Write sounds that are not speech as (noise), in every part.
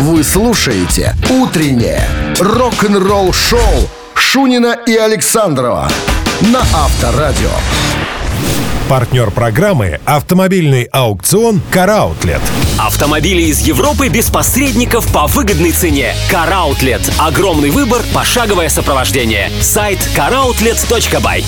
Вы слушаете «Утреннее рок-н-ролл-шоу» Шунина и Александрова на Авторадио. Партнер программы «Автомобильный аукцион «Караутлет». Автомобили из Европы без посредников по выгодной цене. Караутлет. Огромный выбор, пошаговое сопровождение. Сайт caroutlet.by.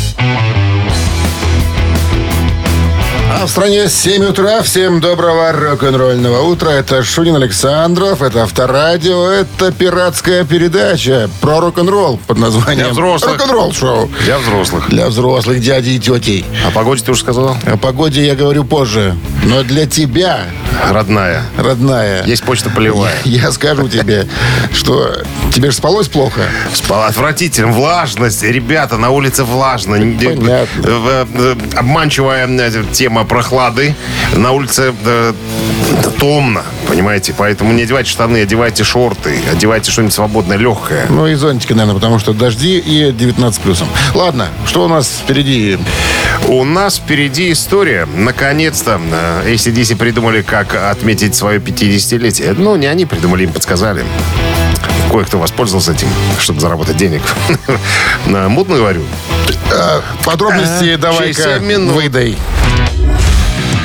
А в стране 7 утра. Всем доброго рок-н-ролльного утра. Это Шунин Александров, это Авторадио, это пиратская передача про рок-н-ролл под названием Для взрослых. Рок-н-ролл шоу. Для взрослых. Для взрослых дядей и тетей. О погоде ты уже сказал? О погоде я говорю позже. Но для тебя, Родная. родная, Есть почта полевая. я скажу тебе, что тебе же спалось плохо. Спал отвратительно. Влажность. Ребята, на улице влажно. Понятно. Обманчивая э, тема прохлады. На улице э, томно, понимаете? Поэтому не одевайте штаны, одевайте шорты, одевайте что-нибудь свободное, легкое. Ну и зонтики, наверное, потому что дожди и 19 плюсом. Ладно, что у нас впереди? У нас впереди история. Наконец-то э, ACDC придумали, как отметить свое 50-летие. Ну, не они придумали, им подсказали. Кое-кто воспользовался этим, чтобы заработать денег. (laughs) Э, Мутно говорю. Э, Подробности давай-ка выдай.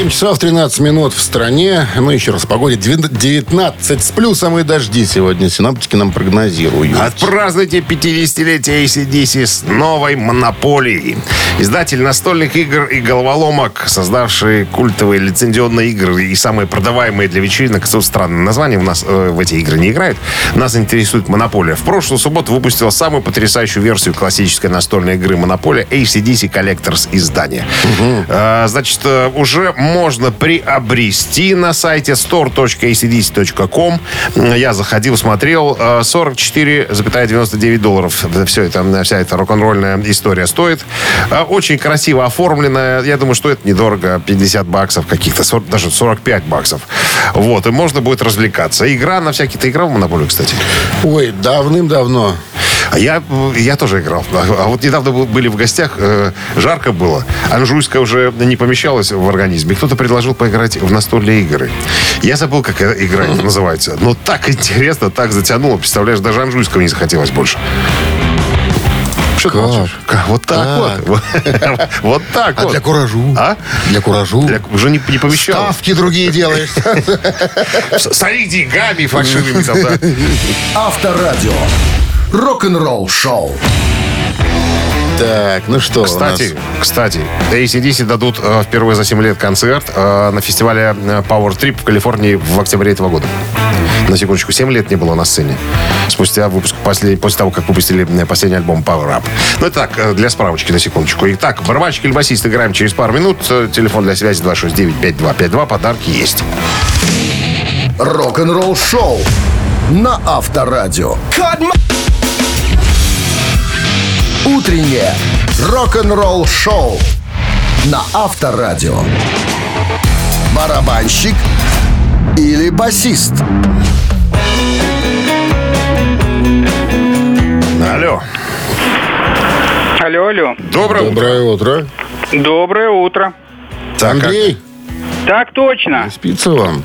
7 часов 13 минут в стране. Ну, еще раз, погоде 19 с плюсом и дожди сегодня. Синаптики нам прогнозируют. Отпразднуйте 50-летие ACDC с новой монополией. Издатель настольных игр и головоломок, создавший культовые лицензионные игры и самые продаваемые для вечеринок. Тут странное название у нас э, в эти игры не играет. Нас интересует монополия. В прошлую субботу выпустила самую потрясающую версию классической настольной игры монополия ACDC Collectors издание. Э, значит, э, уже можно приобрести на сайте store.acdc.com. Я заходил, смотрел. э, 44,99 долларов. Да, Все это, э, вся эта рок-н-ролльная история стоит. Э, Очень красиво оформленная. Я думаю, что это недорого. 50 баксов каких-то. 40, даже 45 баксов. Вот. И можно будет развлекаться. Игра на всякие... Ты играл в Монополию, кстати? Ой, давным-давно. А я, я тоже играл. А вот недавно был- были в гостях, э, жарко было. Анжуйская уже не помещалась в организме. Кто-то предложил поиграть в настольные игры. Я забыл, как эта игра называется. Но так интересно, так затянуло. Представляешь, даже Анжуйского не захотелось больше. Что Как? молчишь? Как? Вот так вот. Вот так А вот. для куражу? А? Для куражу? Для- Уже не, не помещалось. Ставки другие делаешь. С деньгами фальшивыми там, да. Авторадио. Рок-н-ролл-шоу. Так, ну что у Кстати, нас? кстати, ACDC дадут э, впервые за 7 лет концерт э, на фестивале э, Power Trip в Калифорнии в октябре этого года. На секундочку, 7 лет не было на сцене. Спустя выпуск, после, после того, как выпустили э, последний альбом Power Up. Ну, это так, э, для справочки, на секундочку. Итак, барабанщик или басист играем через пару минут. Телефон для связи 269-5252. Подарки есть. Рок-н-ролл-шоу на Авторадио. Утреннее рок-н-ролл-шоу на Авторадио. Барабанщик или басист? Алло. Алло, алло. Доброе утро. Доброе утро. Доброе утро. Так, как- Андрей, Так точно. спится вам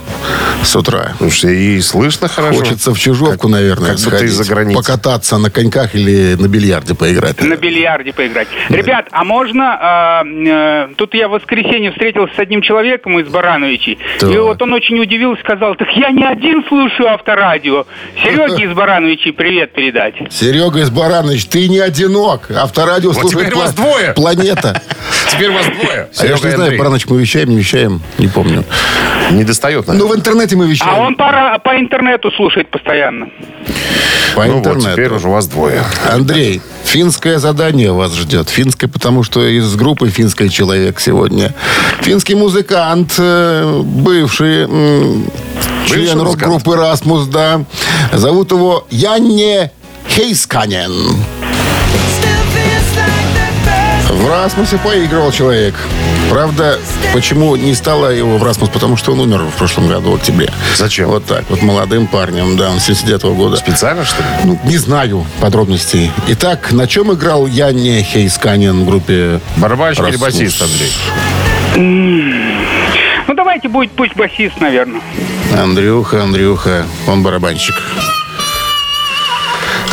с утра? Слушай, и слышно хорошо. Хочется в чужовку, Как- наверное, как сходить. из-за границы. Покататься на коньках или на бильярде поиграть. На бильярде поиграть. Ребят, а можно... а, э, тут я в воскресенье встретился с одним человеком из Барановичей. Так. И вот он очень удивился, сказал, так я не один слушаю авторадио. Сереге из Барановичей привет передать. Серега из Баранович, ты не одинок. Авторадио Вот слушает теперь вас пла- двое. Планета. (laughs) Теперь вас двое. А я Серега ж не знаю. Баранович мы вещаем, не вещаем, не помню. Не достает, Ну, наверное. в интернете мы вещаем. А он по, по интернету слушает постоянно. По Ну вот, интернету. теперь уже вас двое. Андрей, финское задание вас ждет. Финское, потому что из группы «Финский человек» сегодня. Финский музыкант, э, бывший Бывший член рок-группы «Расмус», да. Зовут его Янне Хейсканен. В Расмусе поигрывал человек. Правда, почему не стало его в Расмус? Потому что он умер в прошлом году, в октябре. Зачем? Вот так, вот молодым парнем, да, он 79 года. Специально, что ли? Ну, не знаю подробностей. Итак, на чем играл Янни Хейсканин в группе Барабанщик или Расмус? басист, Андрей? Ну, давайте будет пусть басист, наверное. Андрюха, Андрюха, он барабанщик.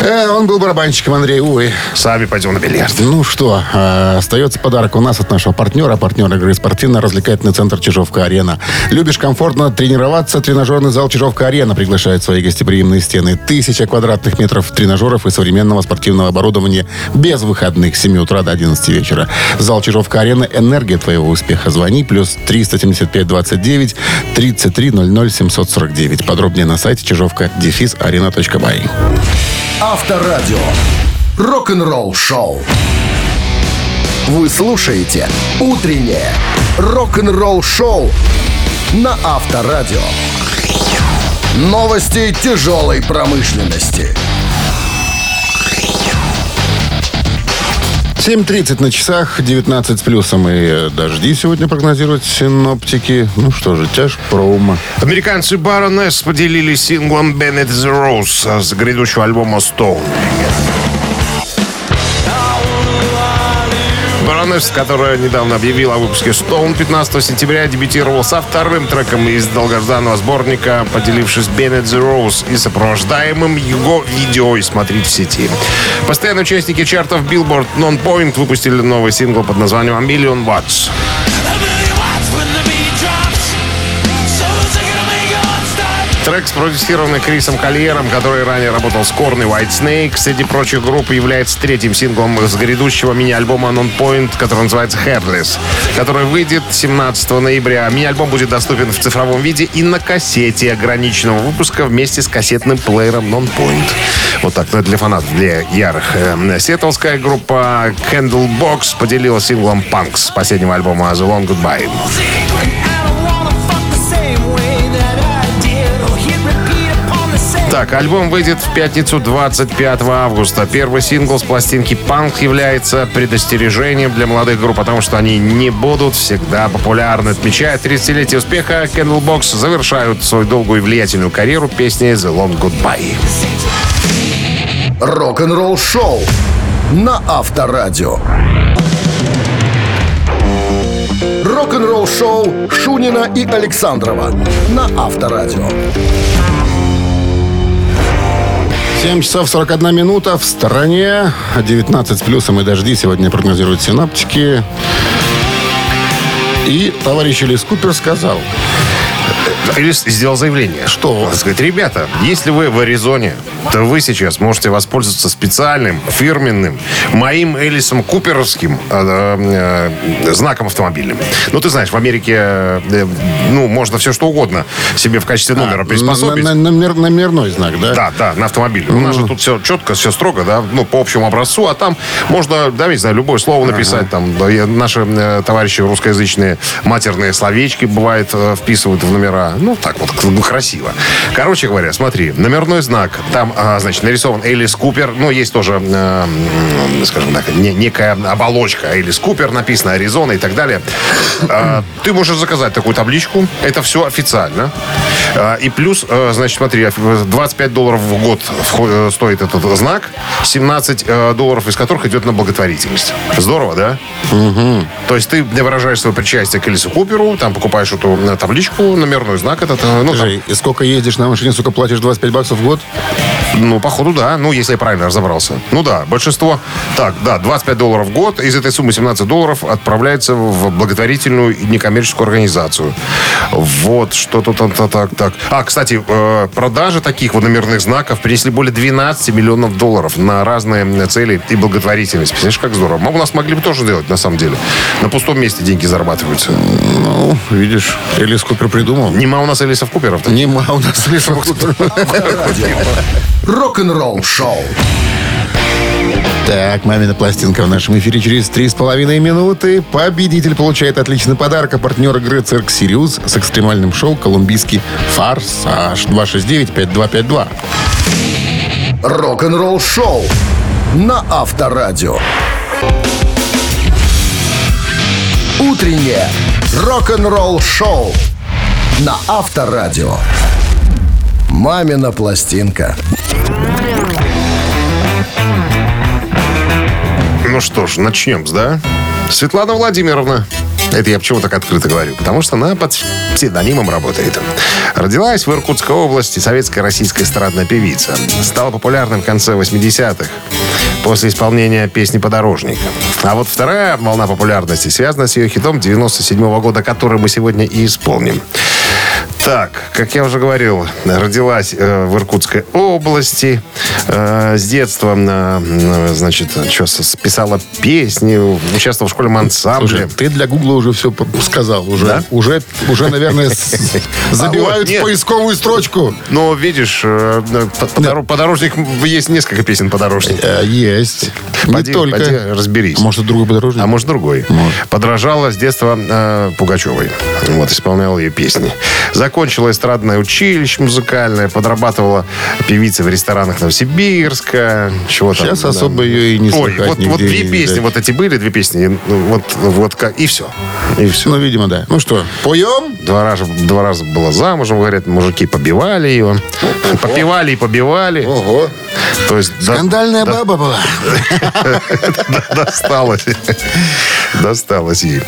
Э, он был барабанщиком, Андрей, ой. Сами пойдем на бильярд. Ну что, э, остается подарок у нас от нашего партнера. Партнер игры спортивно-развлекательный центр «Чижовка-арена». Любишь комфортно тренироваться? Тренажерный зал «Чижовка-арена» приглашает свои гостеприимные стены. Тысяча квадратных метров тренажеров и современного спортивного оборудования без выходных с 7 утра до 11 вечера. Зал «Чижовка-арена» – энергия твоего успеха. Звони плюс 375 29 33 00 749. Подробнее на сайте чижовка-арена.бай. Авторадио. Рок-н-ролл шоу. Вы слушаете «Утреннее рок-н-ролл шоу» на Авторадио. Новости тяжелой промышленности. 7.30 на часах, 19 с плюсом и э, дожди сегодня прогнозируют синоптики. Ну что же, тяж промо. Американцы Baroness поделились синглом Bennett the Rose с грядущего альбома Stone. Baroness, которая недавно объявила о выпуске Stone 15 сентября, дебютировал со вторым треком из долгожданного сборника, поделившись Bennett the Rose и сопровождаемым его видео и смотреть в сети. Постоянные участники чартов Billboard Non-Point выпустили новый сингл под названием «A Million Watts». Трек, спродюсированный Крисом Кольером, который ранее работал с Корн и White Snake, среди прочих групп является третьим синглом с грядущего мини-альбома Non-Point, который называется Headless, который выйдет 17 ноября. Мини-альбом будет доступен в цифровом виде и на кассете ограниченного выпуска вместе с кассетным плеером Non-Point. Вот так, ну, для фанатов, для ярых. Э, Сиэтлская группа Candlebox поделилась синглом Punks с последнего альбома The Long Goodbye. Альбом выйдет в пятницу 25 августа. Первый сингл с пластинки «Панк» является предостережением для молодых групп о том, что они не будут всегда популярны. Отмечая 30-летие успеха, Candlebox завершают свою долгую и влиятельную карьеру песней «The Long Goodbye». Рок-н-ролл шоу на Авторадио. Рок-н-ролл шоу Шунина и Александрова на Авторадио. 7 часов 41 минута в стороне. 19 с плюсом и дожди сегодня прогнозируют синаптики. И товарищ Элис Купер сказал, Или сделал заявление. Что? Сказать, ребята, если вы в Аризоне, то вы сейчас можете воспользоваться специальным, фирменным, моим Элисом Куперовским э, э, знаком автомобильным. Ну, ты знаешь, в Америке, э, ну, можно все что угодно себе в качестве номера приспособить. на- на- номер- номерной знак, да? Да, да, на автомобиле. У нас же тут все четко, все строго, да, ну, по общему образцу, а там можно, да, не знаю, любое слово написать, там, да, наши э, товарищи русскоязычные матерные словечки, бывает, э, вписывают в номера, ну, так вот, красиво. Короче говоря, смотри, номерной знак, там, а, значит, нарисован Элис Купер, ну, есть тоже, э, скажем так, не- некая оболочка Элис Купер, написано Аризона и так далее. А, Ты можешь заказать такую табличку, это все официально. А, И плюс, э, значит, смотри, 25 долларов в год э, стоит этот знак, 17 э, долларов из которых идет на благотворительность. Здорово, да? То есть ты выражаешь свое причастие к Элису Куперу, там покупаешь эту табличку, номерной знак этот, э, ну, там, Скажи, и сколько ездишь на машине, сколько платишь 25 баксов в год? ну, походу, да. Ну, если я правильно разобрался. Ну, да, большинство... Так, да, 25 долларов в год. Из этой суммы 17 долларов отправляется в благотворительную и некоммерческую организацию. Вот, что тут так, так, так. А, кстати, э, продажи таких вот номерных знаков принесли более 12 миллионов долларов на разные цели и благотворительность. Представляешь, как здорово. Мы у нас могли бы тоже делать, на самом деле. На пустом месте деньги зарабатываются. Ну, видишь, Элис Купер придумал. Нема у нас Элисов Куперов. Нема у нас Элис Купер. Рок-н-ролл шоу. Так, мамина пластинка в нашем эфире через три с половиной минуты. Победитель получает отличный подарок. А партнер игры «Цирк Сириус» с экстремальным шоу «Колумбийский форсаж» 269-5252. Рок-н-ролл шоу на Авторадио. Утреннее рок-н-ролл-шоу на Авторадио. «Мамина пластинка». Ну что ж, начнем, да? Светлана Владимировна. Это я почему так открыто говорю? Потому что она под псевдонимом работает. Родилась в Иркутской области советская российская эстрадная певица. Стала популярным в конце 80-х после исполнения песни «Подорожник». А вот вторая волна популярности связана с ее хитом 97 -го года, который мы сегодня и исполним. Так, как я уже говорил, родилась э, в Иркутской области. Э, с детства, э, значит, что, писала песни, участвовала в школьном ансамбле. Слушай, ты для Гугла уже все сказал. Уже, Да? уже, уже наверное, с- (laughs) забивают поисковую строчку. Но, видишь, э, по- подор- подорожник, есть несколько песен подорожник. Э, Есть. Не только. разберись. А может, другой подорожник? А может, другой. Подражала с детства э, Пугачевой. Вот, исполняла ее песни. Закончила эстрадное училище музыкальное, подрабатывала певицей в ресторанах Новосибирска. Чего там? Сейчас да. особо ее и не Ой, слыхать вот, нигде вот две песни, вот эти были, две песни, ну, вот, вот и все. И все. Ну, видимо, да. Ну что, поем? Два раза, два раза была замужем, говорят, мужики побивали ее. Попивали и побивали. Ого. То есть до- Скандальная баба была. (laughs) досталось. Досталось ей.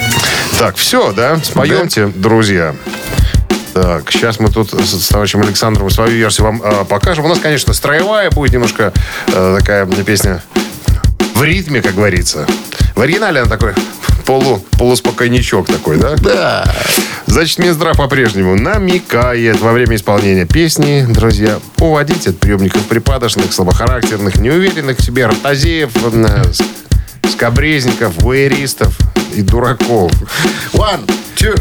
Так, все, да? Споемте, друзья. Так, сейчас мы тут с, товарищем Александром свою версию вам э, покажем. У нас, конечно, строевая будет немножко э, такая песня в ритме, как говорится. В оригинале она такой полу, полуспокойничок такой, да? Да. Значит, Минздрав по-прежнему намекает во время исполнения песни, друзья, уводить от приемников припадочных, слабохарактерных, неуверенных в себе ротозеев, э, скабрезников, вуэристов и дураков. One, two,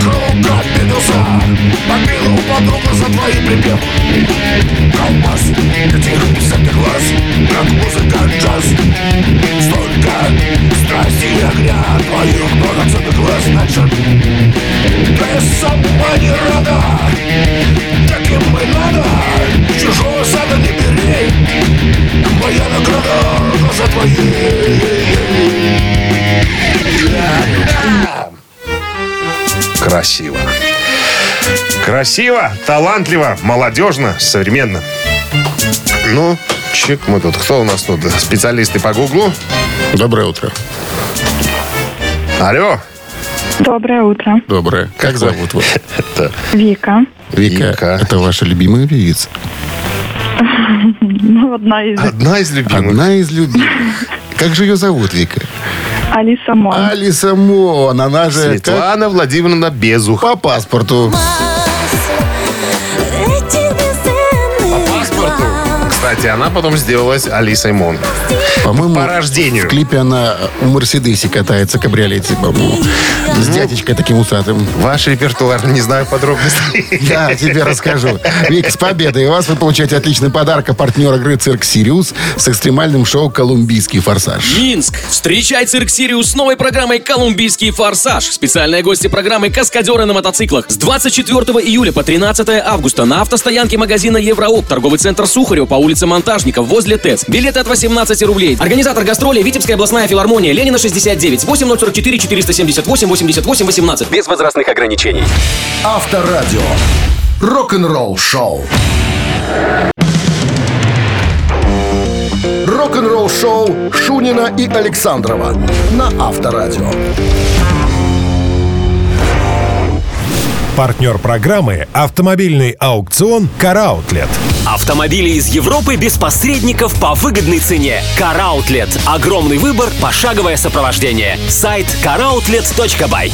закрыл, как бедуса Побила у подруга за твои припев Колбас, этих десятых глаз Как музыка джаз Столько страсти и огня Твоих драгоценных глаз Значит, ты сама не рада Таким и надо Чужого сада не бери Моя награда за твои Yeah. Красиво. Красиво, талантливо, молодежно, современно. Ну, чик мы тут. Кто у нас тут? Специалисты по Гуглу? Доброе утро. Алло. Доброе утро. Доброе. Как зовут вас? Вика. Вика. Вика. Это ваша любимая певица? (laughs) Ну, одна из Одна из любимых. Одна из любимых. Как же ее зовут, Вика? Алиса Мон. Алиса Мон. Она же как Светлана Владимировна Безух. по паспорту. По Кстати, она потом сделалась Алисой Мон. По-моему, По рождению. в клипе она у Мерседесе катается, кабриолете, по-моему. С дядечкой таким усатым. Ваш репертуар, не знаю подробностей. Да, тебе расскажу. Вик, с победой вас вы получаете отличный подарок от партнера игры «Цирк Сириус» с экстремальным шоу «Колумбийский форсаж». Минск. Встречай цирк Сириус с новой программой «Колумбийский форсаж». Специальные гости программы «Каскадеры на мотоциклах». С 24 июля по 13 августа на автостоянке магазина Еврооп, торговый центр Сухарев по улице Монтажников возле ТЭЦ. Билеты от 18 рублей. Организатор гастроли Витебская областная филармония Ленина 69 8044 478 88 18. Без возрастных ограничений. Авторадио. Рок-н-ролл шоу. Рок-н-ролл шоу Шунина и Александрова на Авторадио. Партнер программы «Автомобильный аукцион «Караутлет». Автомобили из Европы без посредников по выгодной цене. Караутлет. Огромный выбор, пошаговое сопровождение. Сайт caroutlet.by.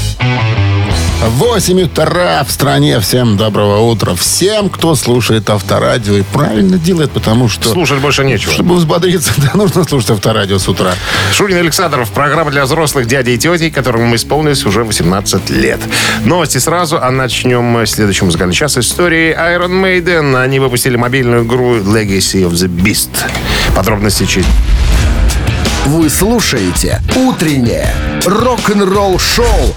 8 утра в стране. Всем доброго утра. Всем, кто слушает авторадио и правильно делает, потому что... Слушать больше нечего. Чтобы взбодриться, (laughs) да, нужно слушать авторадио с утра. Шунин Александров. Программа для взрослых дядей и тетей, которым исполнилось уже 18 лет. Новости сразу, а начнем следующий музыкальный час истории Iron Maiden. Они выпустили мобильную игру Legacy of the Beast. Подробности через... Вы слушаете «Утреннее рок-н-ролл-шоу»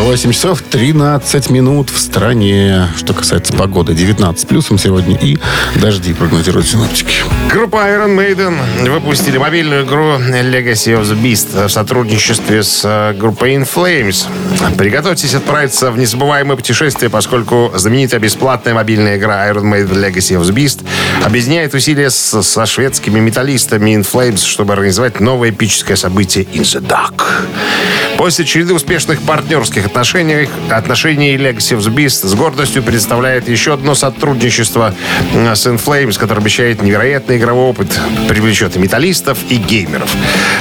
8 часов 13 минут в стране. Что касается погоды, 19 плюсом сегодня и дожди прогнозируют синоптики. Группа Iron Maiden выпустили мобильную игру Legacy of the Beast в сотрудничестве с э, группой In Flames. Приготовьтесь отправиться в незабываемое путешествие, поскольку знаменитая бесплатная мобильная игра Iron Maiden Legacy of the Beast объединяет усилия со шведскими металлистами In Flames, чтобы организовать новое эпическое событие In the Dark. После череды успешных партнерских отношений, отношений Legacy of the Beast с гордостью представляет еще одно сотрудничество с Inflames, которое обещает невероятный игровой опыт, привлечет и металлистов, и геймеров.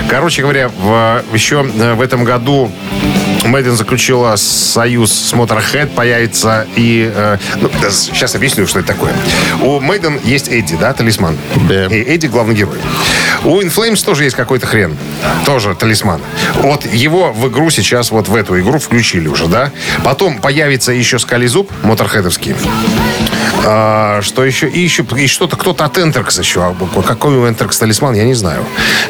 Короче говоря, в, еще э, в этом году Мэдден заключила союз с Motorhead, появится и... э, ну, сейчас объясню, что это такое. У Мэдден есть Эдди, да, талисман? Да. И Эдди главный герой. У Inflames тоже есть какой-то хрен. Тоже талисман. Вот его в игру сейчас, вот в эту игру включили уже, да? Потом появится еще скализуб моторхедовский. А, что еще? И еще и что-то, кто-то от Энтеркс еще. А Какой у Энтеркс талисман, я не знаю.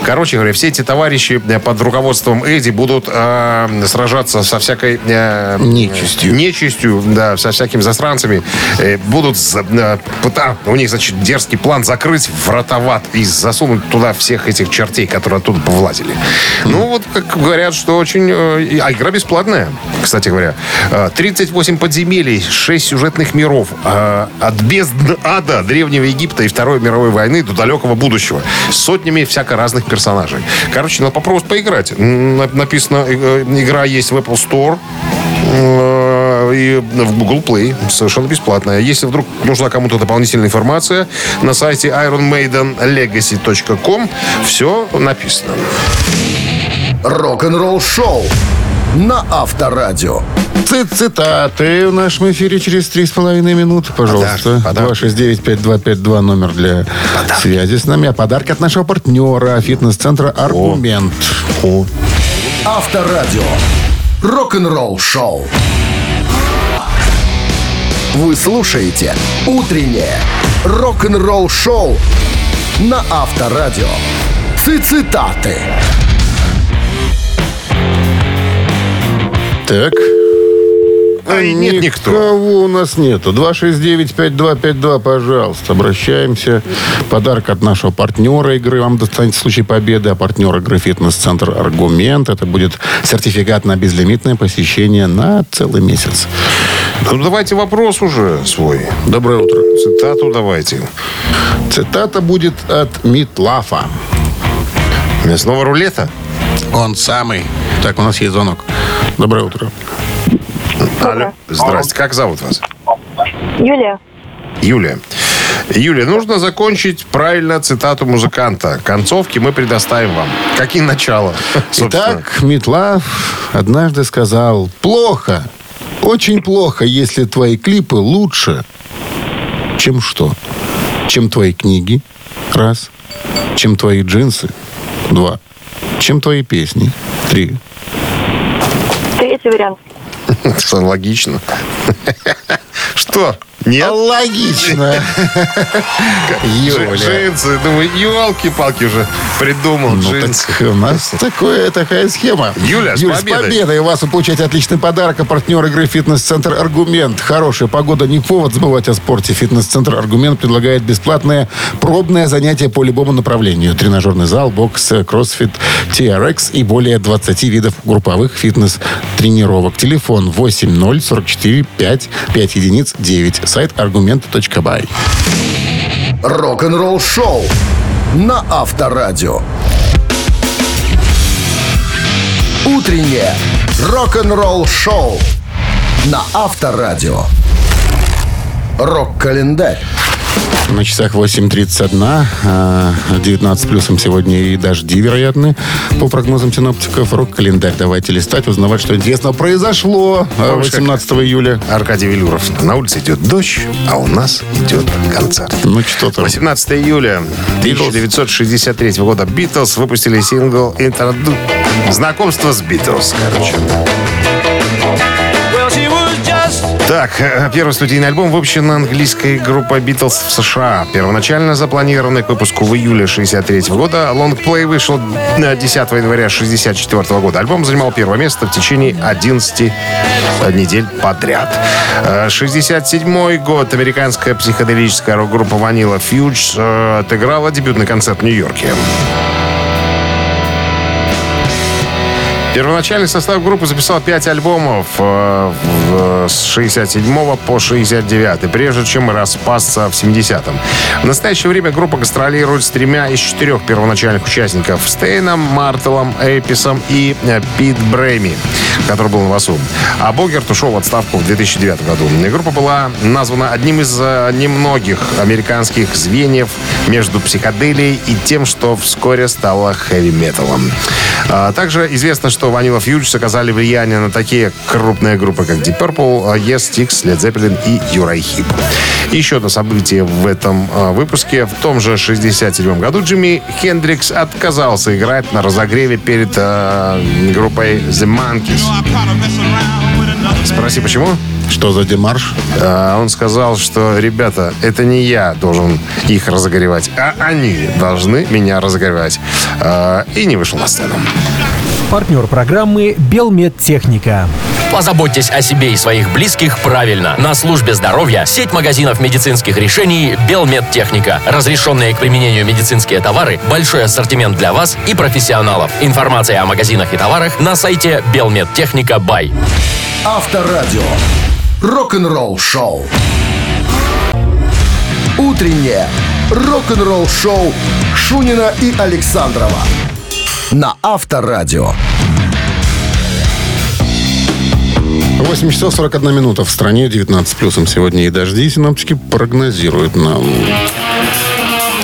Короче говоря, все эти товарищи э, под руководством Эдди будут а, сражаться со всякой... э, Нечистью. Нечистью, да, со всякими засранцами. Э, будут... пыта- у них, значит, дерзкий план закрыть врата в ад и засунуть туда всех этих чертей, которые оттуда повлазили. Ну, вот, как говорят, что очень... э, А игра бесплатная, кстати говоря. Э, 38 подземелий, 6 сюжетных миров. э, От бездны ада, Древнего Египта и Второй мировой войны до далекого будущего. С сотнями всяко разных персонажей. Короче, надо попробовать поиграть. Написано, э, игра есть в Apple Store э, и в Google Play. Совершенно бесплатная. Если вдруг нужна кому-то дополнительная информация, на сайте ironmaidenlegacy.com все написано. Рок-н-ролл-шоу на Авторадио. Ци- Цитаты в нашем эфире через три с половиной минуты, пожалуйста. Подарок, подарок. 269-5252 номер для связи с нами. А подарок от нашего партнера фитнес-центра «Аргумент». Авторадио. Рок-н-ролл-шоу. Вы слушаете «Утреннее рок-н-ролл-шоу» на Авторадио. Цитаты. Так. А и нет никто. Никого у нас нету. 269-5252, пожалуйста, обращаемся. Подарок от нашего партнера игры вам достанется в случае победы. А партнер игры «Фитнес-центр Аргумент». Это будет сертификат на безлимитное посещение на целый месяц. Ну, давайте вопрос уже свой. Доброе утро. Цитату давайте. Цитата будет от Митлафа. Мясного рулета? Он самый. Так, у нас есть звонок. Доброе утро. Алло. Здрасте. Как зовут вас? Юлия. Юлия. Юлия, нужно закончить правильно цитату музыканта. Концовки мы предоставим вам. Какие начала? (laughs) собственно? Итак, Митлав однажды сказал, плохо, очень плохо, если твои клипы лучше, чем что? Чем твои книги, раз. Чем твои джинсы, два. Чем твои песни, три. Третий вариант. (laughs) Что, Логично. (laughs) Что? Нет? Логично. Джинсы. Думаю, елки-палки уже придумал Ну, джинсы. у нас такое, такая схема. Юля, с победой. победой вас вы получаете отличный подарок. А партнер игры «Фитнес-центр Аргумент». Хорошая погода не повод забывать о спорте. «Фитнес-центр Аргумент» предлагает бесплатное пробное занятие по любому направлению. Тренажерный зал, бокс, кроссфит, TRX и более 20 видов групповых фитнес-тренировок. Телефон 8044 5 5 единиц 9. Сайт аргумент.бай. Рок-н-ролл-шоу на Авторадио. Утреннее рок-н-ролл-шоу на Авторадио. Рок-календарь. На часах 8.31, а, 19 плюсом сегодня и дожди, вероятны. По прогнозам синоптиков, рок-календарь давайте листать, узнавать, что интересного произошло а, Помнишь, как- 18 июля. Аркадий Велюров. На улице идет дождь, а у нас идет концерт. Ну, что там. 18 июля 1963 года Битлз выпустили сингл «Интроду...» «Знакомство с Битлз», короче. Так, э, первый студийный альбом выпущен английской группой Beatles в США. Первоначально запланированный к выпуску в июле 63 года, лонгплей вышел э, 10 января 64 года. Альбом занимал первое место в течение 11 недель подряд. Э, 67 год. Американская психоделическая рок-группа Vanilla Fudge э, отыграла дебютный концерт в Нью-Йорке. Первоначальный состав группы записал 5 альбомов э, с 67 по 69, прежде чем распасться в 70-м. В настоящее время группа гастролирует с тремя из четырех первоначальных участников – Стейном, Мартелом, Эйписом и э, Пит Брейми, который был на басу. А Богерт ушел в отставку в 2009 году. И Группа была названа одним из э, немногих американских звеньев между психоделией и тем, что вскоре стало хэви-металом. А, Также известно, что Vanilla Fudge оказали влияние на такие крупные группы, как Deep Purple, Yes, Styx, Led Zeppelin и Юрай Хип. Еще одно событие в этом а, выпуске. В том же 67 году Джимми Хендрикс отказался играть на разогреве перед а, группой The Monkeys. Спроси, почему? Что за демарш? А, Он сказал, что, ребята, это не я должен их разогревать, а они должны меня разогревать. А, И не вышел на сцену. Партнер программы «Белмедтехника». Позаботьтесь о себе и своих близких правильно. На службе здоровья сеть магазинов медицинских решений «Белмедтехника». Разрешенные к применению медицинские товары, большой ассортимент для вас и профессионалов. Информация о магазинах и товарах на сайте «Белмедтехника. Бай». Авторадио. Рок-н-ролл шоу. Утреннее рок-н-ролл шоу Шунина и Александрова на Авторадио. 8 часов 41 минута в стране, 19 плюсом сегодня и дожди. Синоптики прогнозируют нам.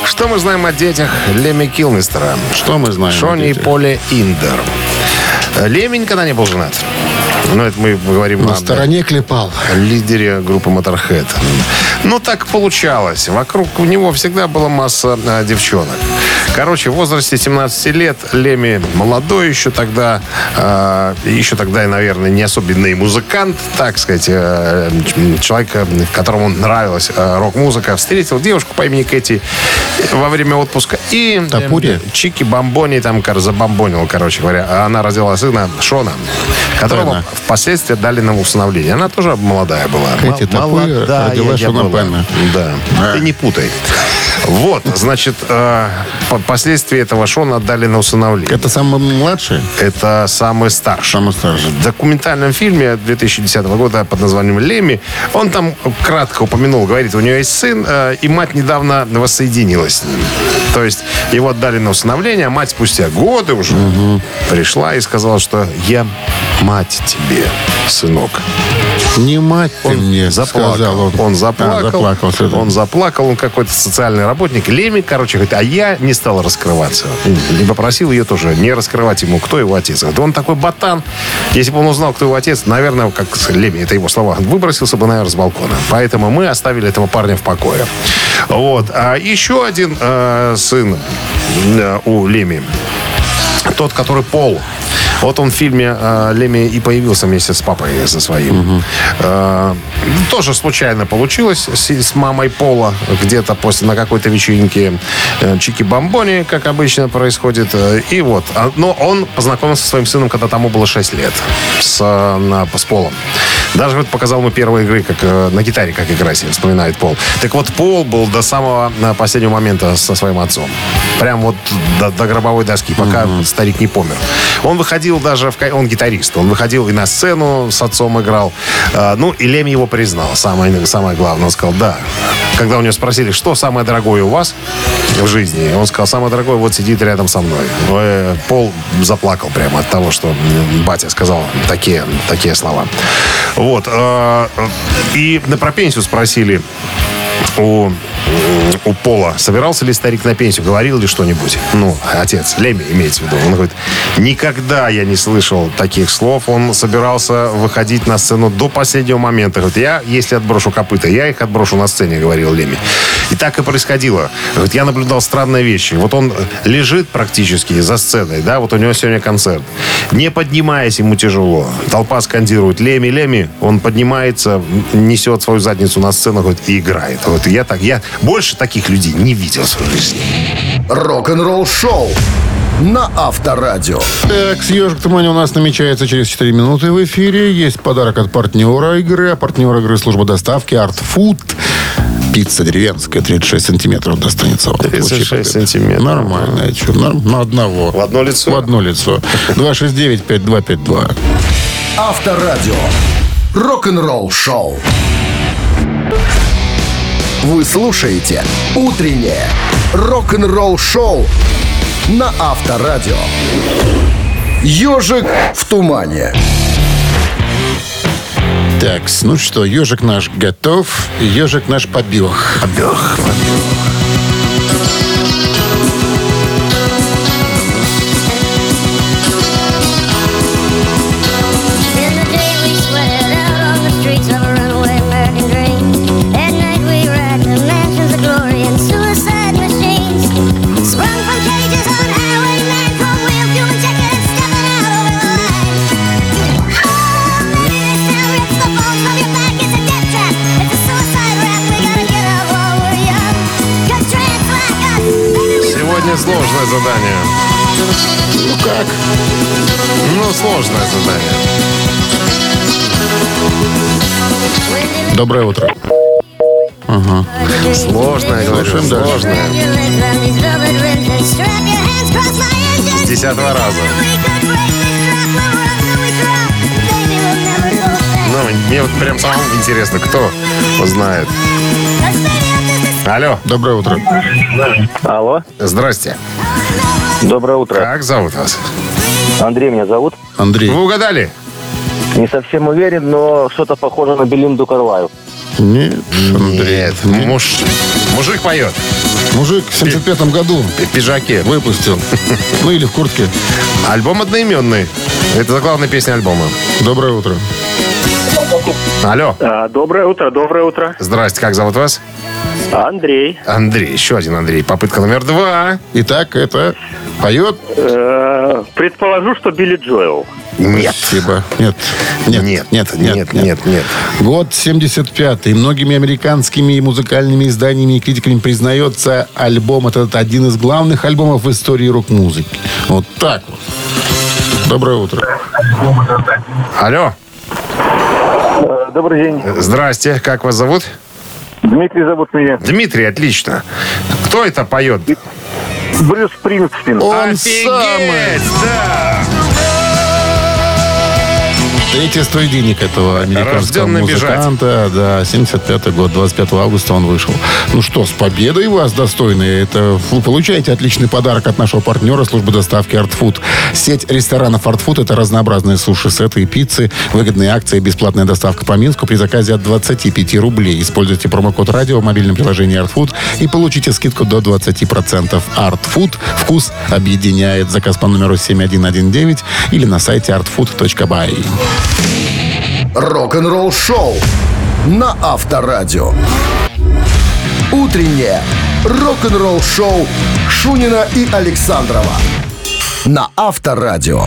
Что мы знаем о детях Леми Килмистера? Что мы знаем? Шони и? Поле Индер. Леми никогда не был женат. Ну, это мы говорим На о стороне клепал. лидере группы Motorhead. Ну, так получалось. Вокруг у него всегда была масса а, девчонок. Короче, в возрасте 17 лет Леми молодой еще тогда, а, еще тогда, наверное, не особенный музыкант, так сказать, э, человек, э, которому нравилась э, рок-музыка, встретил девушку по имени Кэти во время отпуска и э? Чики Бомбони там, кор- забомбонил, короче говоря. А Она родила сына Шона, которого она? впоследствии дали на усыновление. Она тоже молодая была. Кэти М- молодая родила Шона. Пенна. Да. Ты не путай. Вот, значит, э, по- последствия этого Шона отдали на усыновление. Это самый младший? Это самый старший. Самый старший. В документальном фильме 2010 года под названием «Леми» он там кратко упомянул, говорит, у него есть сын, э, и мать недавно воссоединилась с ним. То есть его отдали на усыновление, а мать спустя годы уже пришла и сказала, что я мать тебе, сынок. Не мать ты Он мне, заплакал. сказал он. Он заплакал. А, заплакал. он заплакал, он какой-то социальный работник. Леми, короче, говорит, а я не стал раскрываться. И попросил ее тоже не раскрывать ему, кто его отец. Говорит, он такой ботан. Если бы он узнал, кто его отец, наверное, как Леми, это его слова, выбросился бы, наверное, с балкона. Поэтому мы оставили этого парня в покое. Вот. А еще один э, сын э, у Леми. Тот, который Пол. Вот он в фильме э, Леми и появился вместе с папой со своим. Э, тоже случайно получилось с, с мамой Пола где-то после на какой-то вечеринке э, Чики Бомбони, как обычно происходит. Э, И вот. А, Но он познакомился со своим сыном, когда тому было 6 лет. С, э, с Полом. Даже вот показал ему первые игры, как э, на гитаре, как играть, вспоминает Пол. Так вот, Пол был до самого э, последнего момента со своим отцом. Прям вот до, до гробовой доски, пока старик не помер. Он выходил даже, в, он гитарист, он выходил и на сцену с отцом играл. Э, ну, и Леми его признал, самое, самое главное. Он сказал, да. Когда у него спросили, что самое дорогое у вас в жизни, он сказал, самое дорогое вот сидит рядом со мной. Э, Пол заплакал прямо от того, что батя сказал такие, такие слова. Вот. э, И на про пенсию спросили у у Пола, собирался ли старик на пенсию, говорил ли что-нибудь? Ну, отец, Леми имеется в виду. Он говорит, никогда я не слышал таких слов. Он собирался выходить на сцену до последнего момента. Говорит, я, если отброшу копыта, я их отброшу на сцене, говорил Леми. И так и происходило. Говорит, я наблюдал странные вещи. Вот он лежит практически за сценой, да, вот у него сегодня концерт. Не поднимаясь, ему тяжело. Толпа скандирует «Леми, Леми». Он поднимается, несет свою задницу на сцену говорит, и играет. Вот я так, я больше таких людей не видел в своей жизни. Рок-н-ролл шоу на Авторадио. Так, «Ежик в тумане» у нас намечается через 4 минуты в эфире. Есть подарок от партнера игры. А партнер игры служба доставки Food. Пицца деревенская, 36 сантиметров достанется вам. 36 Получи сантиметров. Нормально. что, норм- на одного. В одно лицо? В одно лицо. 269-5252. Авторадио. Рок-н-ролл шоу. Вы слушаете «Утреннее рок-н-ролл шоу» на Авторадио. «Ежик в тумане». Так, ну что, ежик наш готов, ежик наш побег. Побег, In задание. Ну как? Ну, сложное задание. Доброе утро. Ага. Сложное, говорю, Слушаем сложное. С десятого раза. Ну, мне вот прям самому интересно, кто знает. Алло. Доброе утро. Алло. Здрасте. Доброе утро. Как зовут вас? Андрей меня зовут. Андрей. Вы угадали? Не совсем уверен, но что-то похоже на Белинду Карлайл. Нет, Андрей. Нет, муж, мужик поет. Мужик в 75 году В пиджаке. выпустил. (laughs) Ну или в куртке. Альбом одноименный. Это заглавная песня альбома. Доброе утро. Алло. доброе утро, доброе утро. Здрасте, как зовут вас? Андрей. Андрей. Еще один Андрей. Попытка номер два. Итак, это поет? Э, предположу, что Билли Джоэл. Нет. Спасибо. Нет. Нет. Нет, нет, нет, нет, нет. Год 75-й. Многими американскими музыкальными изданиями и критиками признается альбом этот один из главных альбомов в истории рок-музыки. Вот так вот. Доброе утро. Алло. Э, добрый день. Здрасте. Как вас зовут? Дмитрий зовут меня. Дмитрий, отлично. Кто это поет? Брюс Спрингстин. Он Офигеть, самый. да. Третий студийник этого американского Рожденный музыканта. Да, 75 год, 25 августа он вышел. Ну что, с победой вас, достойные. Это вы получаете отличный подарок от нашего партнера службы доставки Art Food. Сеть ресторанов Art Food – это разнообразные суши-сеты и пиццы, выгодные акции, бесплатная доставка по Минску при заказе от 25 рублей. Используйте промокод радио в мобильном приложении Art Food и получите скидку до 20%. Art Food – вкус объединяет. Заказ по номеру 7119 или на сайте artfood.by. Рок-н-ролл шоу на Авторадио. Утреннее рок-н-ролл шоу Шунина и Александрова на Авторадио.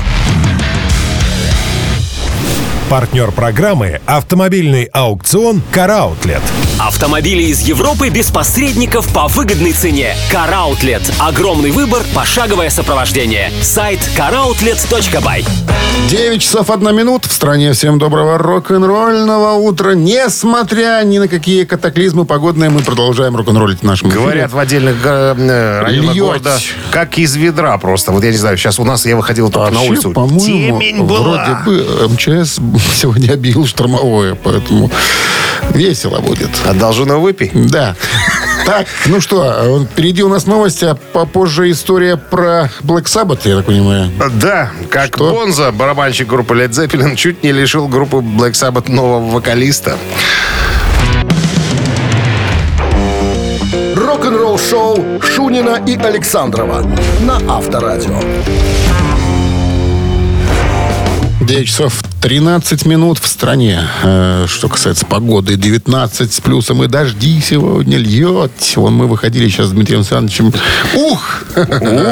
Партнер программы «Автомобильный аукцион «Караутлет». Автомобили из Европы без посредников по выгодной цене. Караутлет. Огромный выбор, пошаговое сопровождение. Сайт caroutlet.by 9 часов 1 минут. В стране всем доброго рок-н-ролльного утра. Несмотря ни на какие катаклизмы погодные, мы продолжаем рок-н-роллить в нашем эфире. Говорят в отдельных э, э, районах Льет. города, как из ведра просто. Вот я не знаю, сейчас у нас, я выходил только на Вообще, улицу. по-моему, Темень была. вроде бы МЧС (laughs) сегодня объявил штормовое, поэтому весело будет. Одолжено выпей. Да. Так, ну что, впереди у нас новости, а попозже история про Black Sabbath, я так понимаю. Да, как Что? Бонза, барабанщик группы Led Zeppelin, чуть не лишил группы Black Sabbath нового вокалиста. Рок-н-ролл-шоу Шунина и Александрова на Авторадио. 9 часов 13 минут в стране. Э, Что касается погоды, 19 с плюсом и дожди сегодня льет. Вон мы выходили сейчас с Дмитрием Александровичем. Ух!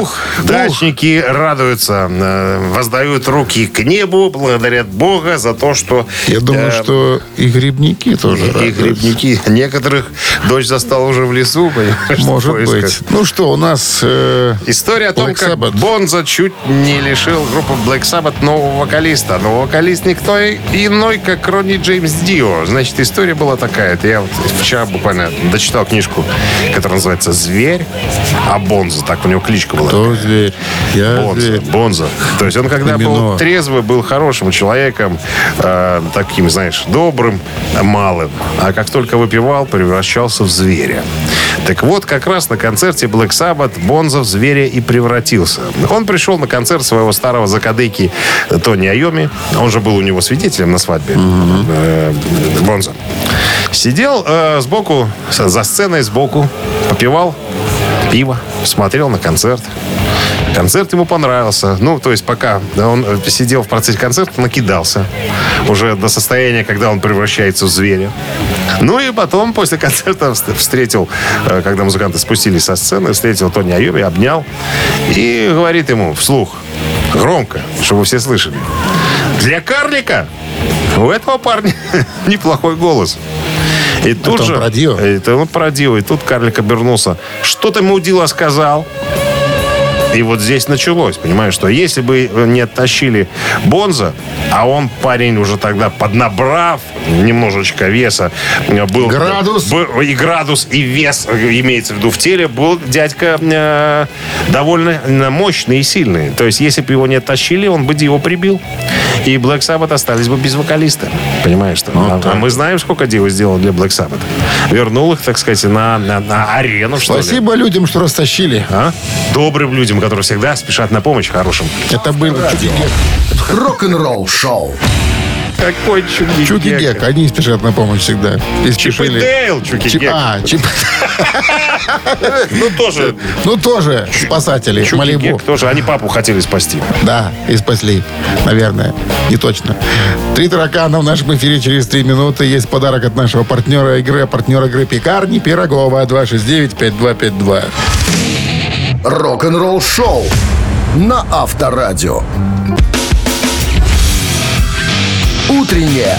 Ух, (laughs) дачники радуются, э, воздают руки к небу, благодарят Бога за то, что... Я думаю, э, что и грибники тоже И грибники. Некоторых дочь застала уже в лесу, Может быть. Ну что, у нас... История о том, как. Бонза чуть не лишил группы Black Sabbath нового вокалиста. Но вокалист никто иной, как Ронни Джеймс Дио. Значит, история была такая. Это я вот вчера буквально дочитал книжку, которая называется «Зверь», а Бонза, так у него кличка была. Кто зверь? Я Бонза, зверь. Бонза. То есть он, когда был Именно. трезвый, был хорошим человеком, э, таким, знаешь, добрым, малым. А как только выпивал, превращался в зверя. Так вот, как раз на концерте Black Sabbath Бонза в зверя и превратился. Он пришел на концерт своего старого закадыки Тони Айоми. Он же был у него свидетелем на свадьбе э, Бонза. Сидел э, сбоку, за сценой сбоку, попивал пиво, смотрел на концерт. Концерт ему понравился. Ну, то есть пока он э, сидел в процессе концерта, накидался. Уже до состояния, когда он превращается в зверя. Ну и потом, после концерта, вст- встретил, э, когда музыканты спустились со сцены, встретил Тони Айоби, обнял и говорит ему вслух, громко, чтобы все слышали. Для карлика у этого парня (laughs) неплохой голос. И тут он же... про Дио? Это он про Дио. И тут карлик обернулся. Что ты, мудила, сказал? И вот здесь началось, понимаешь, что если бы не оттащили Бонза, а он парень уже тогда поднабрав немножечко веса, э, был Градус. был- и градус, и вес, э, имеется в виду в теле, был дядька э, довольно э, мощный и сильный. То есть, если бы его не оттащили, он бы Дио прибил. И Black Sabbath остались бы без вокалиста. Понимаешь, что? а, а мы знаем, сколько Дио сделал для Black Sabbath. Вернул их, так сказать, на, на, на арену, что ли. Спасибо людям, что растащили. А? Добрым людям, которые всегда спешат на помощь хорошим. Это был Чуки-Гек. Рок-н-ролл-шоу. Какой чуки Чуки-Гек. Они спешат на помощь всегда. И Чип и. Дейл, Чуки Чип- Гек. А, Чип. (laughs) Ну, тоже Ну, тоже спасатели. Чуки Малибу. Гек тоже. Они папу хотели спасти. Да, и спасли. Наверное. Не точно. Три таракана в нашем эфире через три минуты. Есть подарок от нашего партнера игры. Партнер игры пекарни Пирогова. 269-5252. Рок-н-ролл-шоу на Авторадио. Утреннее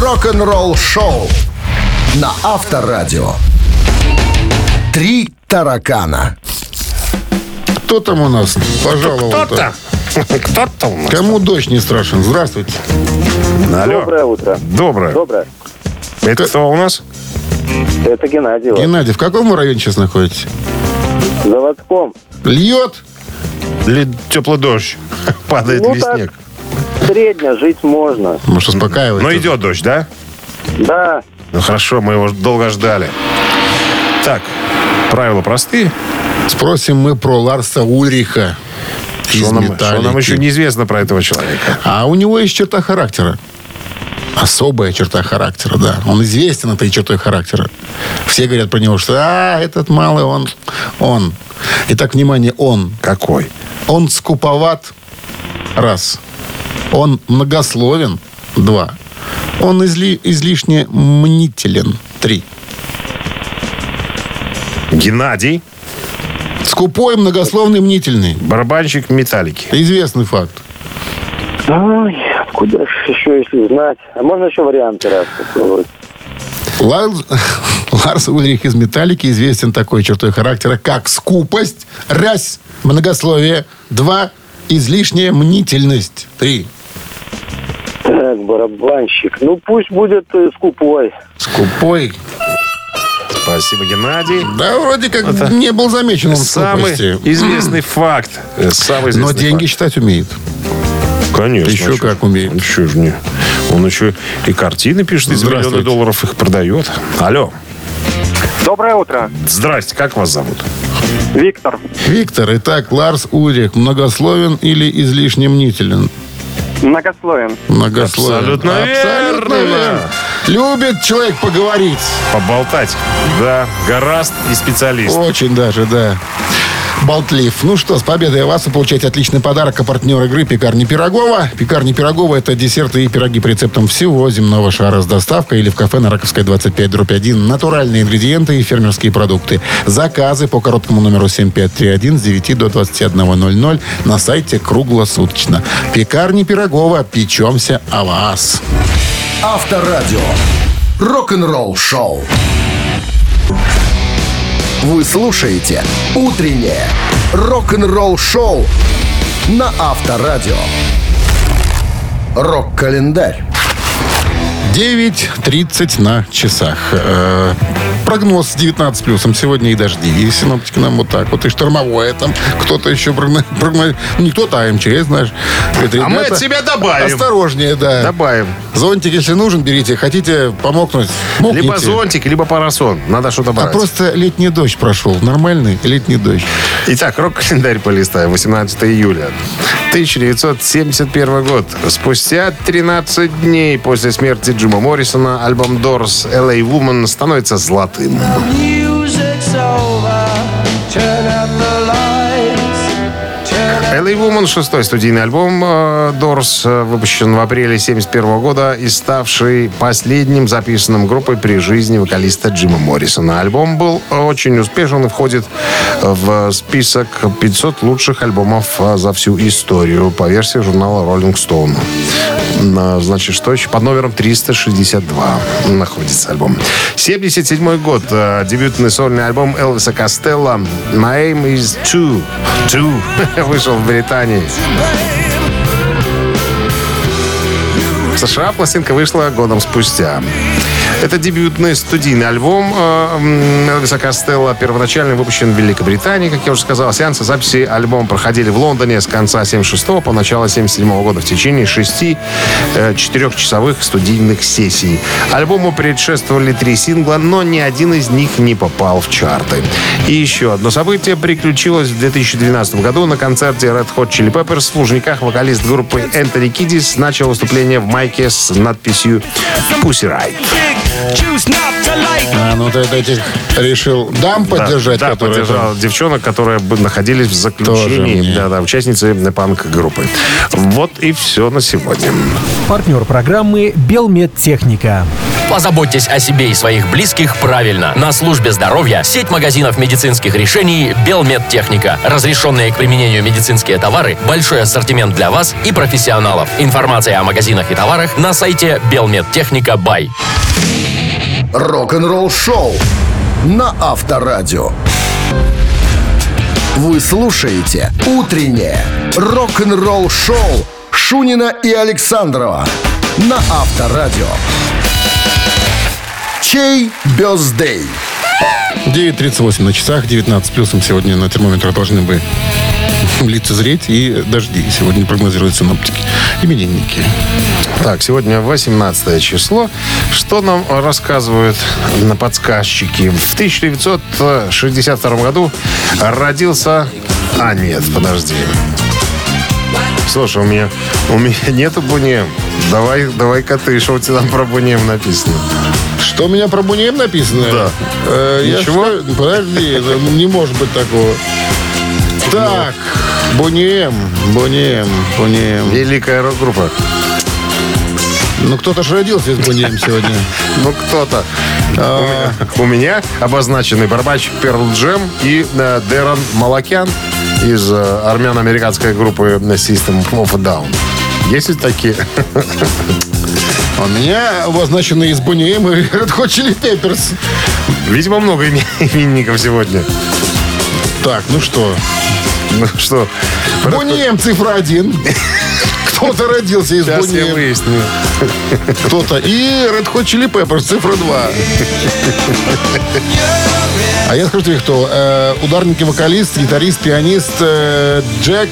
рок-н-ролл-шоу на Авторадио. Три таракана. Кто там у нас пожаловал-то? Кто-то. Кто-то у нас. Кому дождь не страшен? Здравствуйте. Алло. Доброе утро. Доброе. Доброе. Это кто у нас? Это Геннадий. вот. Геннадий, в каком вы районе сейчас находитесь? Заводском. Льет? Или теплый дождь? (laughs) Падает Ну, ли так. снег? Средня, жить можно. Может, успокаивает? Но идет дождь, да? Да. Ну хорошо, мы его долго ждали. Так, правила простые. Спросим мы про Ларса Ульриха. Что нам, что нам еще неизвестно про этого человека? А у него есть черта характера. Особая черта характера, да. Он известен этой чертой характера. Все говорят про него, что а, этот малый, он, он. Итак, внимание, он. Какой? Он скуповат. Раз. Он многословен. Два. Он изли- излишне мнителен. Три. Геннадий, Скупой, многословный, мнительный. барабанщик металлики. Известный факт. Ой, куда ж еще, если знать? А можно еще варианты раз попробовать? Ларс, (laughs) Ларс Ульрих из «Металлики» известен такой чертой характера, как скупость, раз, многословие, два, излишняя мнительность, три. Так, барабанщик. Ну, пусть будет э, скупой. Скупой. Спасибо, Геннадий. Да, вроде как не был замечен он в Самый скупости. известный факт. Самый Но известный деньги факт. считать умеет. Конечно. Еще а как умеет. Он еще же не... Он еще и картины пишет, и за миллионы Здравствуйте. долларов их продает. Алло. Доброе утро. Здрасте, как вас зовут? Виктор. Виктор, итак, Ларс Ульрих многословен или излишне мнителен? Многословен. Многословен. Абсолютно верно. верно. Любит человек поговорить. Поболтать. Да, гораст и специалист. Очень даже, да. Болтлив. Ну что, с победой вас вы получаете отличный подарок от партнера игры «Пекарни Пирогова». «Пекарни Пирогова» — это десерты и пироги по рецептам всего земного шара с доставкой или в кафе на Раковской 25, дробь 1. Натуральные ингредиенты и фермерские продукты. Заказы по короткому номеру 7531 с 9 до 21.00 на сайте круглосуточно. «Пекарни Пирогова». Печемся о вас. Авторадио. Рок-н-ролл шоу. Вы слушаете «Утреннее рок-н-ролл шоу» на Авторадио. Рок-календарь. 9.30 на часах. Прогноз 19 плюсом. Сегодня и дожди. И синоптики нам вот так вот. И штормовое там. Кто-то еще прогно... прогно- Не кто-то, а МЧС, знаешь. Говорит, А мы «Ребята, от себя добавим». Осторожнее, да. Добавим. Зонтик, если нужен, берите. Хотите помокнуть? Мокните. Либо зонтик, либо парасон. Надо что-то А брать. просто летний дождь прошел. Нормальный летний дождь. Итак, рок-календарь полистаем. 18 июля. 1971 год. Спустя 13 дней после смерти Джима Моррисона альбом Doors LA Woman становится золотым. my. LA Woman, шестой студийный альбом э, Doors, э, выпущен в апреле 71 года и ставший последним записанным группой при жизни вокалиста Джима Моррисона. Альбом был очень успешен и входит в список 500 лучших альбомов э, за всю историю по версии журнала Rolling Stone. На- Значит, что еще? Под номером 362 находится альбом. 77 год. Дебютный сольный альбом Элвиса Костелла «My aim is to». To. (laughs) Вышел в Британии. В США пластинка вышла годом спустя. Это дебютный студийный альбом э, Элвиса Костелла. Первоначально выпущен в Великобритании, как я уже сказал. Сеансы записи альбома проходили в Лондоне с конца 76 по начало 77 года в течение шести э, четырехчасовых студийных сессий. Альбому предшествовали три сингла, но ни один из них не попал в чарты. И еще одно событие приключилось в 2012 году на концерте Red Hot Chili Peppers в Лужниках вокалист группы Энтони Кидис начал выступление в майке с надписью «Pussy Riot». А, ну ты этих решил дам поддержать, Да, да, которые поддержал там- девчонок, которые бы находились в заключении. Да, да, участницы панк-группы. Вот и все на сегодня. Партнер программы «Белмедтехника». Позаботьтесь о себе и своих близких правильно. На службе здоровья сеть магазинов медицинских решений «Белмедтехника». Разрешенные к применению медицинские товары, большой ассортимент для вас и профессионалов. Информация о магазинах и товарах на сайте «Белмедтехника. Бай». Рок-н-ролл шоу на Авторадио. Вы слушаете «Утреннее рок-н-ролл шоу» Шунина и Александрова на Авторадио. Чей бездей? 9.38 на часах, 19 плюсом сегодня на термометре должны бы лицезреть и дожди. Сегодня прогнозируют синоптики. Именинники. Так, сегодня 18 число. Что нам рассказывают на подсказчики? В 1962 году родился... А, нет, подожди. Слушай, у меня, у меня нету бунем. Давай, давай-ка ты, что у тебя там про бунем написано? Что у меня про Бунем написано? Да. Э, я Ничего? что- Подожди, не может быть такого. Так, Бунем, Бунем, Бунем. Великая рок-группа. Ну, кто-то же родился из Бунем сегодня. (laughs) Ну, кто-то. А. У меня- обозначены барабанщик Перл Джем и э, Дэрон Малакян из э, армяно-американской группы System of a Down. Есть ли такие? (laughs) У меня обозначены из Бунем и (laughs) Red Hot Chili Peppers. Видимо, много имен- именинников сегодня. Так, ну что? Ну что? Бунем цифра один. Кто-то родился из Сейчас я Бунем. выясню. Кто-то. И Red Hot Chili Peppers цифра 2. А я скажу тебе, кто. Э, ударник и вокалист, гитарист, пианист э, Джек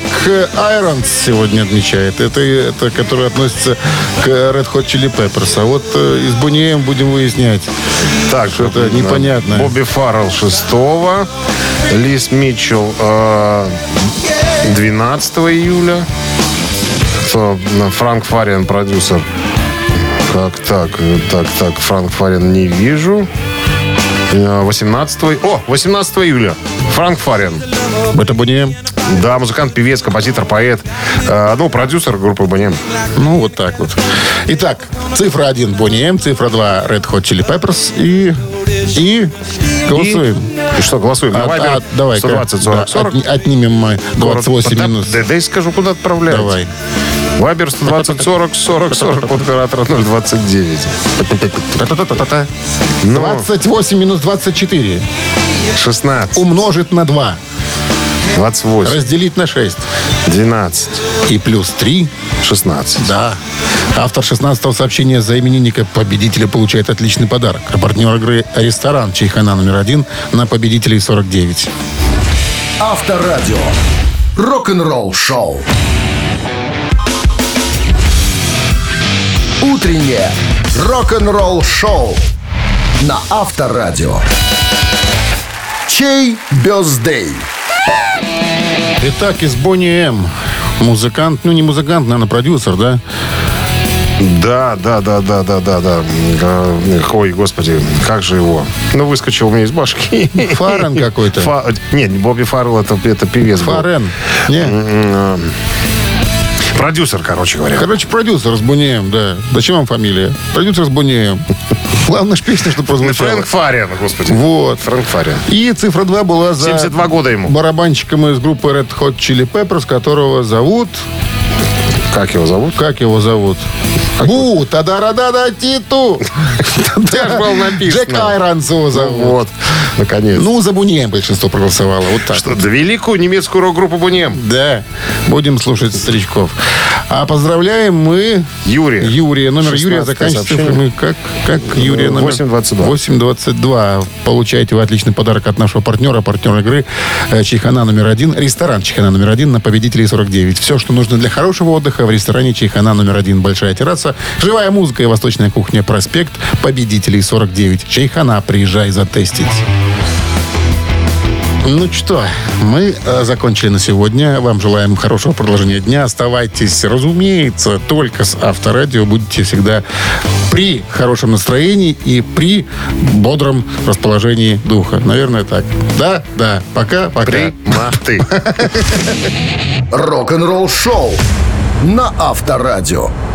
Айронс сегодня отмечает. Это, это который относится к Red Hot Chili Peppers. А вот э, из Бунеем будем выяснять. Так, Что-то непонятное. Бобби Фаррелл 6 Лис Митчелл э, 12 июля. Франк Фариан, продюсер. Так, так, так, так, Франк Фарин не вижу. Э, 18 О, 18 июля. Франк Фарин. Это Бонием? Да, музыкант, певец, композитор, поэт. Э, Ну, продюсер группы Boniem. Ну, вот так вот. Итак, цифра 1 Бонни М, цифра 2 Red Hot Chili Peppers и... И голосуем. И что, голосуем? На От- от- давай 120 40 40. Отни- отнимем мы 28 Да, минус. Да, дай скажу, куда отправлять. Давай. Вайбер 120 40 40 40 под оператора 029. Та-та-та-та-та. Ну, 28 минус 24. 16, Умножить на 2. 28, Разделить на 6. 12, И плюс 3. 16. Да. Автор 16-го сообщения за именинника победителя получает отличный подарок. А партнер игры «Ресторан» Чайхана номер один на победителей 49. Авторадио. Рок-н-ролл шоу. Утреннее рок-н-ролл шоу на Авторадио. Чей бездей? Итак, из Бонни М. Музыкант, ну не музыкант, наверное, продюсер, да? Да, да, да, да, да, да, да. Ой, господи, как же его? Ну, выскочил у меня из башки. Фарен какой-то. Фа- Нет, не Бобби Фаррелл, это, это певец был. Фарен. Не. Продюсер, короче говоря. Короче, продюсер с Бонни М, да. Зачем вам фамилия? Продюсер с Бонни М. Главное, ж песня, что прозвучала. Фрэнк Фарриан, господи. Вот. Фрэнк Фарриан. И цифра 2 была за 72 года ему. барабанщиком из группы Red Hot Chili Peppers, которого зовут... Как его зовут? Как его зовут? Бу, тадарадада титу. Я ж был написано. Джек Айронс его зовут. Вот, наконец. Ну, за Буньем большинство проголосовало. Вот так. Что, да великую немецкую рок-группу Бунем. Да, будем слушать старичков. А поздравляем мы Юрия. Юрия. Номер 16 Юрия заканчивается как, как Юрия номер 822. 822. Получаете вы отличный подарок от нашего партнера, партнера игры э, Чайхана номер один. Ресторан Чайхана номер один на победителей 49. Все, что нужно для хорошего отдыха в ресторане Чайхана номер один. Большая терраса, живая музыка и восточная кухня. Проспект победителей 49. Чайхана, приезжай затестить. Ну что, мы э, закончили на сегодня. Вам желаем хорошего продолжения дня. Оставайтесь, разумеется, только с Авторадио. Будете всегда при хорошем настроении и при бодром расположении духа. Наверное, так. Да, да. Пока, пока. Приматы. (laughs) Рок-н-ролл шоу на Авторадио.